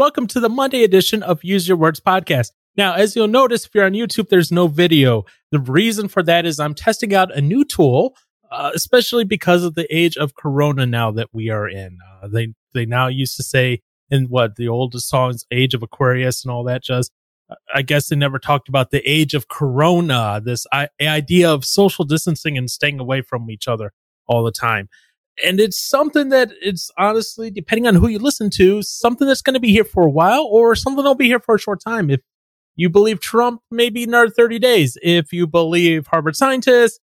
welcome to the Monday edition of Use Your Words podcast. Now, as you'll notice, if you're on YouTube, there's no video. The reason for that is I'm testing out a new tool, uh, especially because of the age of Corona now that we are in. Uh, they they now used to say in what the oldest songs, Age of Aquarius and all that jazz. I guess they never talked about the age of Corona, this I- idea of social distancing and staying away from each other all the time and it's something that it's honestly depending on who you listen to something that's going to be here for a while or something that'll be here for a short time. If you believe trump maybe another 30 days. If you believe harvard scientists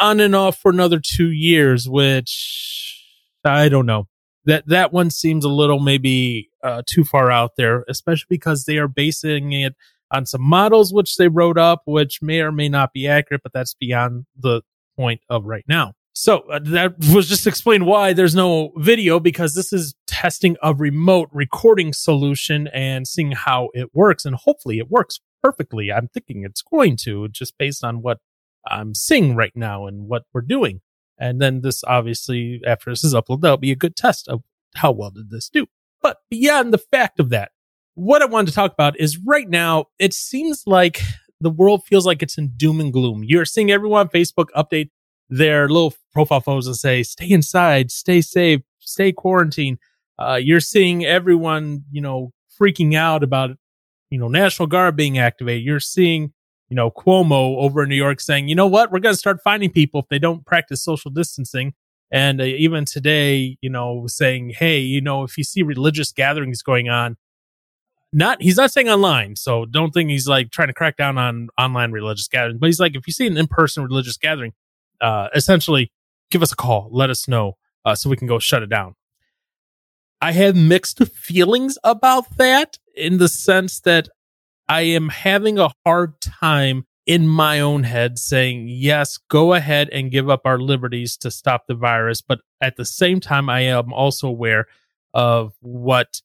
on and off for another two years which i don't know. That that one seems a little maybe uh, too far out there especially because they are basing it on some models which they wrote up which may or may not be accurate but that's beyond the point of right now so uh, that was just explain why there's no video because this is testing a remote recording solution and seeing how it works. And hopefully it works perfectly. I'm thinking it's going to just based on what I'm seeing right now and what we're doing. And then this obviously after this is uploaded, that'll be a good test of how well did this do. But beyond the fact of that, what I wanted to talk about is right now, it seems like the world feels like it's in doom and gloom. You're seeing everyone on Facebook update their little profile photos and say, stay inside, stay safe, stay quarantined. Uh, you're seeing everyone, you know, freaking out about, you know, National Guard being activated. You're seeing, you know, Cuomo over in New York saying, you know what, we're going to start finding people if they don't practice social distancing. And uh, even today, you know, saying, hey, you know, if you see religious gatherings going on, not he's not saying online, so don't think he's like trying to crack down on online religious gatherings. But he's like, if you see an in-person religious gathering, uh, essentially give us a call, let us know, uh, so we can go shut it down. I have mixed feelings about that in the sense that I am having a hard time in my own head saying, yes, go ahead and give up our liberties to stop the virus. But at the same time, I am also aware of what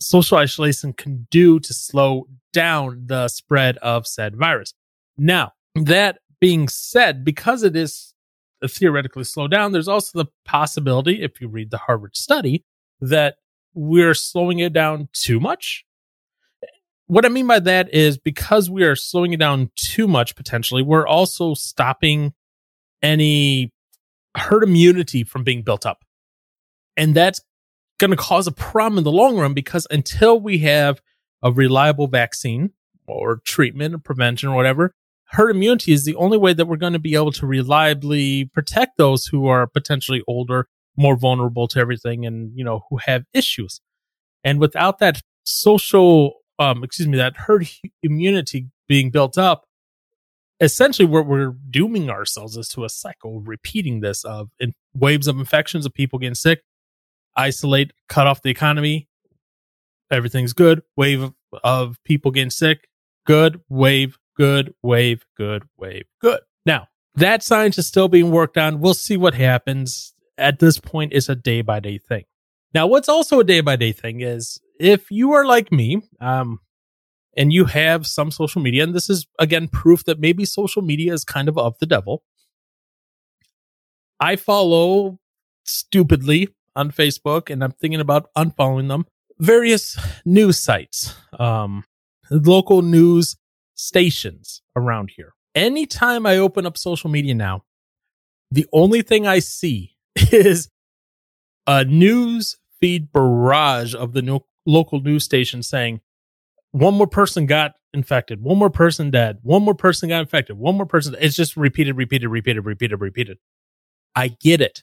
social isolation can do to slow down the spread of said virus. Now, that being said, because it is theoretically slowed down, there's also the possibility, if you read the Harvard study, that we're slowing it down too much. What I mean by that is because we are slowing it down too much, potentially, we're also stopping any herd immunity from being built up. And that's going to cause a problem in the long run because until we have a reliable vaccine or treatment or prevention or whatever, herd immunity is the only way that we're going to be able to reliably protect those who are potentially older, more vulnerable to everything and, you know, who have issues. And without that social, um, excuse me, that herd immunity being built up, essentially what we're dooming ourselves is to a cycle repeating this of in waves of infections of people getting sick, isolate, cut off the economy. Everything's good. Wave of people getting sick. Good. Wave good, wave, good, wave, good. Now, that science is still being worked on. We'll see what happens. At this point, it's a day by day thing. Now, what's also a day by day thing is if you are like me, um, and you have some social media, and this is again proof that maybe social media is kind of of the devil. I follow stupidly on Facebook, and I'm thinking about unfollowing them. Various news sites, um, local news stations around here. Anytime I open up social media now, the only thing I see is a news feed barrage of the local news station saying one more person got infected, one more person dead, one more person got infected, one more person. It's just repeated, repeated, repeated, repeated, repeated. I get it.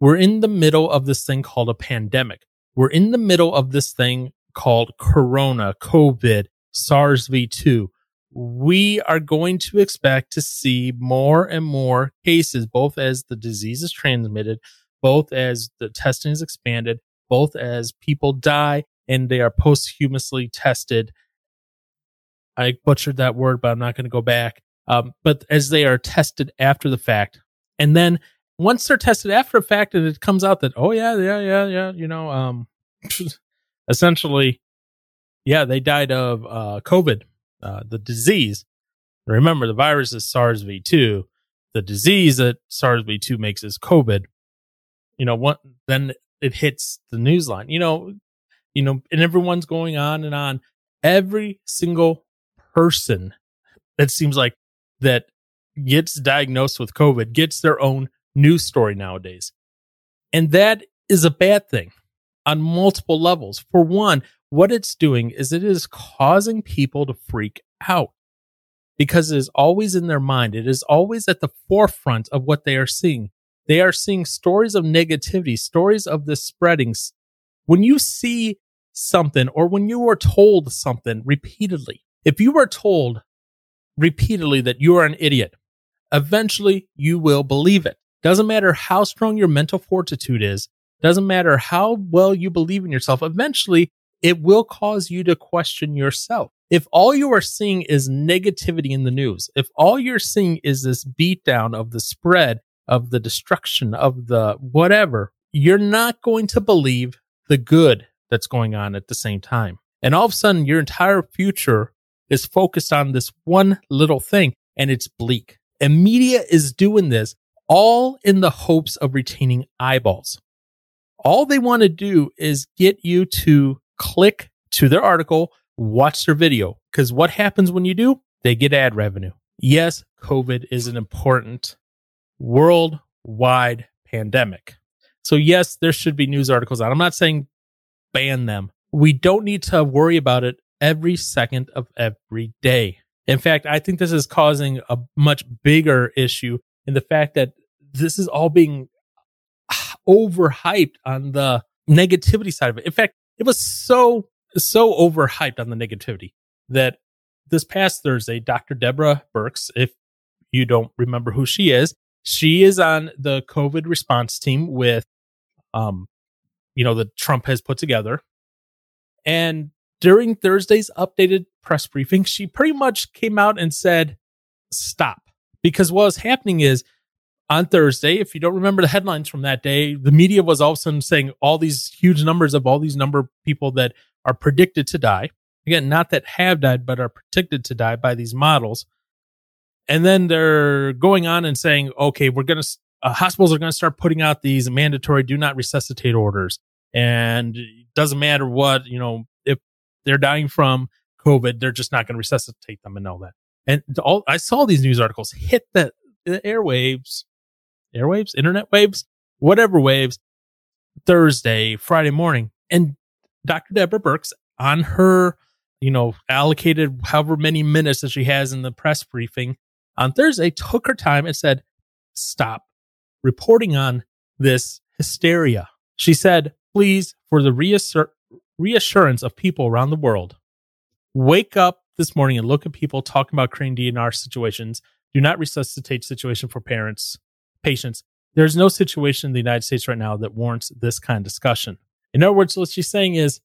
We're in the middle of this thing called a pandemic. We're in the middle of this thing called Corona, COVID, SARS V2 we are going to expect to see more and more cases, both as the disease is transmitted, both as the testing is expanded, both as people die and they are posthumously tested. I butchered that word, but I'm not going to go back. Um, but as they are tested after the fact, and then once they're tested after the fact, and it comes out that oh yeah, yeah, yeah, yeah, you know, um, essentially, yeah, they died of uh, COVID uh, the disease. Remember, the virus is SARS-V2. The disease that SARS-V2 makes is COVID. You know, what? Then it hits the news line. You know, you know, and everyone's going on and on. Every single person that seems like that gets diagnosed with COVID gets their own news story nowadays. And that is a bad thing on multiple levels. For one, what it's doing is it is causing people to freak out because it is always in their mind. It is always at the forefront of what they are seeing. They are seeing stories of negativity, stories of this spreading. When you see something or when you are told something repeatedly, if you are told repeatedly that you are an idiot, eventually you will believe it. Doesn't matter how strong your mental fortitude is, doesn't matter how well you believe in yourself, eventually it will cause you to question yourself. If all you are seeing is negativity in the news, if all you're seeing is this beatdown of the spread, of the destruction, of the whatever, you're not going to believe the good that's going on at the same time. And all of a sudden, your entire future is focused on this one little thing and it's bleak. And media is doing this all in the hopes of retaining eyeballs. All they want to do is get you to click to their article, watch their video. Because what happens when you do? They get ad revenue. Yes, COVID is an important worldwide pandemic. So, yes, there should be news articles out. I'm not saying ban them. We don't need to worry about it every second of every day. In fact, I think this is causing a much bigger issue in the fact that this is all being overhyped on the negativity side of it. In fact, it was so, so overhyped on the negativity that this past Thursday, Dr. Deborah Birx, if you don't remember who she is, she is on the COVID response team with, um, you know, that Trump has put together. And during Thursday's updated press briefing, she pretty much came out and said, stop. Because what was happening is on Thursday, if you don't remember the headlines from that day, the media was all of a sudden saying all these huge numbers of all these number of people that are predicted to die. Again, not that have died, but are predicted to die by these models. And then they're going on and saying, okay, we're going to, uh, hospitals are going to start putting out these mandatory do not resuscitate orders. And it doesn't matter what, you know, if they're dying from COVID, they're just not going to resuscitate them and all that. And all, I saw these news articles hit the, the airwaves airwaves, internet waves, whatever waves, Thursday, Friday morning. And Dr. Deborah Birx on her, you know, allocated however many minutes that she has in the press briefing on Thursday took her time and said, stop reporting on this hysteria. She said, please, for the reassur- reassurance of people around the world, wake up this morning and look at people talking about creating DNR situations. Do not resuscitate situation for parents There's no situation in the United States right now that warrants this kind of discussion. In other words, what she's saying is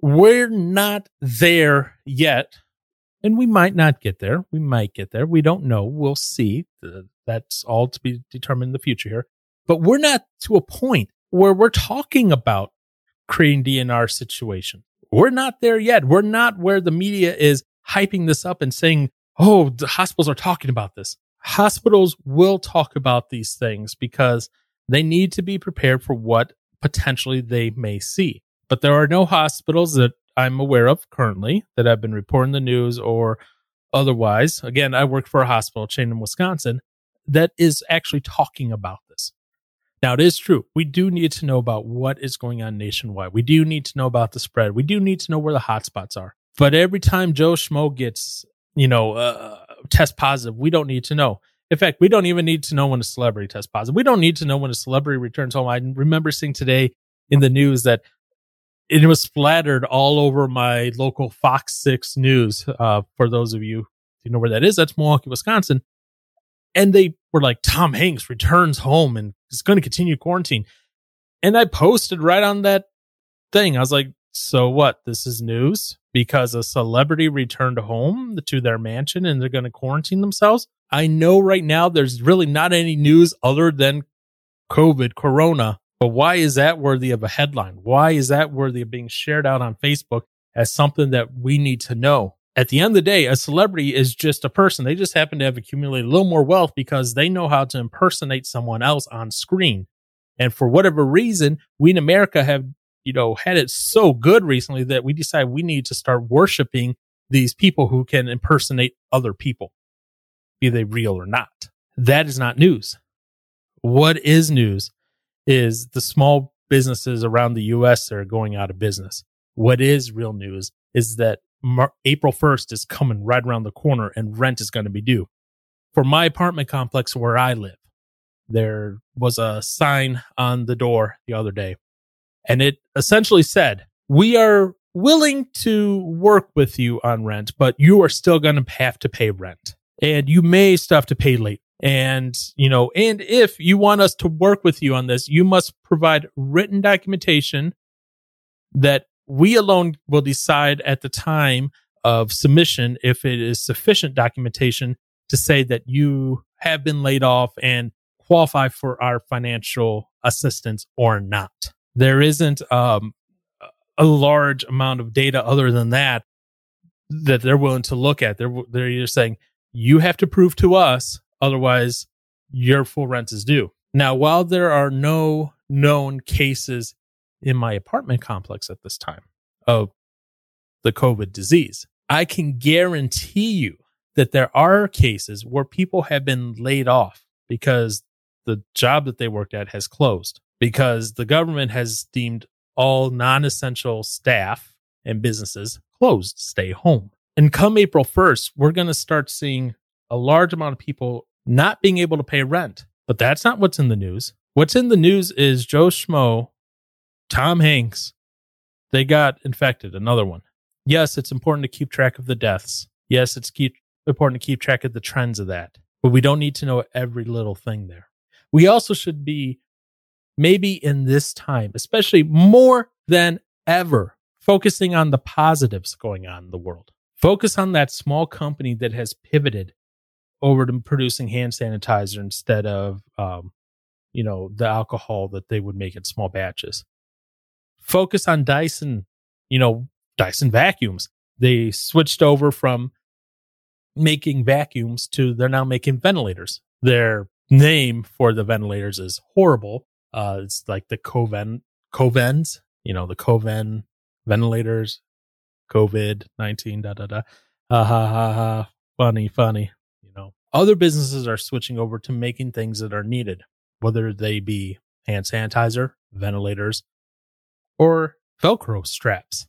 we're not there yet. And we might not get there. We might get there. We don't know. We'll see. That's all to be determined in the future here. But we're not to a point where we're talking about creating DNR situation. We're not there yet. We're not where the media is hyping this up and saying, oh, the hospitals are talking about this hospitals will talk about these things because they need to be prepared for what potentially they may see. But there are no hospitals that I'm aware of currently that have been reporting the news or otherwise. Again, I work for a hospital chain in Wisconsin that is actually talking about this. Now, it is true. We do need to know about what is going on nationwide. We do need to know about the spread. We do need to know where the hotspots are. But every time Joe Schmo gets, you know, uh, test positive. We don't need to know. In fact, we don't even need to know when a celebrity tests positive. We don't need to know when a celebrity returns home. I remember seeing today in the news that it was splattered all over my local Fox 6 news. Uh, for those of you who know where that is, that's Milwaukee, Wisconsin. And they were like, Tom Hanks returns home and is going to continue quarantine. And I posted right on that thing. I was like, so what? This is news because a celebrity returned home to their mansion and they're going to quarantine themselves. I know right now there's really not any news other than COVID, Corona. But why is that worthy of a headline? Why is that worthy of being shared out on Facebook as something that we need to know? At the end of the day, a celebrity is just a person. They just happen to have accumulated a little more wealth because they know how to impersonate someone else on screen. And for whatever reason, we in America have you know, had it so good recently that we decided we need to start worshiping these people who can impersonate other people, be they real or not. That is not news. What is news is the small businesses around the US that are going out of business. What is real news is that Mar- April 1st is coming right around the corner and rent is going to be due. For my apartment complex where I live, there was a sign on the door the other day and it essentially said, we are willing to work with you on rent, but you are still going to have to pay rent and you may still have to pay late. And, you know, and if you want us to work with you on this, you must provide written documentation that we alone will decide at the time of submission if it is sufficient documentation to say that you have been laid off and qualify for our financial assistance or not. There isn't um, a large amount of data other than that that they're willing to look at. They're they're just saying you have to prove to us, otherwise your full rent is due. Now, while there are no known cases in my apartment complex at this time of the COVID disease, I can guarantee you that there are cases where people have been laid off because the job that they worked at has closed because the government has deemed all non essential staff and businesses closed, stay home. And come April 1st, we're going to start seeing a large amount of people not being able to pay rent. But that's not what's in the news. What's in the news is Joe Schmo, Tom Hanks, they got infected, another one. Yes, it's important to keep track of the deaths. Yes, it's keep, important to keep track of the trends of that. But we don't need to know every little thing there. We also should be maybe in this time, especially more than ever, focusing on the positives going on in the world. Focus on that small company that has pivoted over to producing hand sanitizer instead of, um, you know, the alcohol that they would make in small batches. Focus on Dyson, you know, Dyson vacuums. They switched over from making vacuums to they're now making ventilators. Their name for the ventilators is horrible, uh, it's like the CoVent CoVents, you know, the CoVent ventilators, COVID nineteen, da da da, ha ha ha ha, funny, funny. You know, other businesses are switching over to making things that are needed, whether they be hand sanitizer, ventilators, or Velcro straps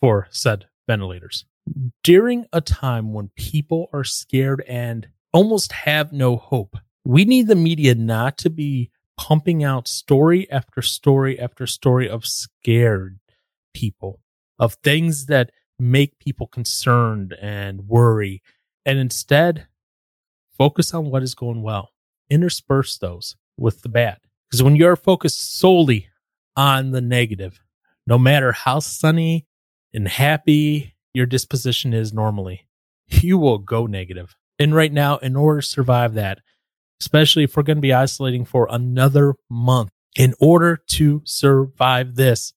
for said ventilators. During a time when people are scared and almost have no hope, we need the media not to be pumping out story after story after story of scared people, of things that make people concerned and worry, and instead focus on what is going well. Intersperse those with the bad. Because when you're focused solely on the negative, no matter how sunny and happy your disposition is normally, you will go negative. And right now, in order to survive that, especially if we're going to be isolating for another month. In order to survive this,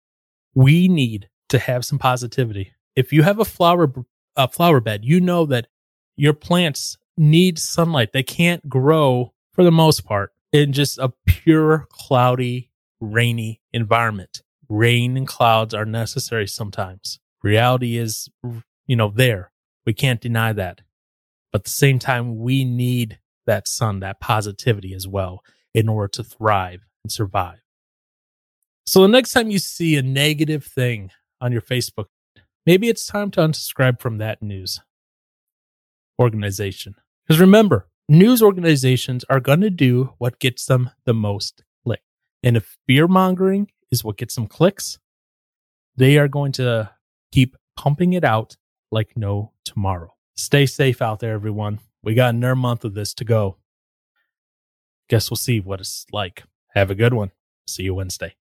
we need to have some positivity. If you have a flower, a flower bed, you know that your plants need sunlight. They can't grow for the most part in just a pure cloudy, rainy environment. Rain and clouds are necessary sometimes. Reality is, you know, there. We can't deny that. But at the same time, we need that sun, that positivity as well in order to thrive and survive. So the next time you see a negative thing on your Facebook, maybe it's time to unsubscribe from that news organization. Because remember, news organizations are going to do what gets them the most clicks. And if fear mongering is what gets them clicks, they are going to keep pumping it out like no tomorrow. Stay safe out there, everyone. We got another month of this to go. Guess we'll see what it's like. Have a good one. See you Wednesday.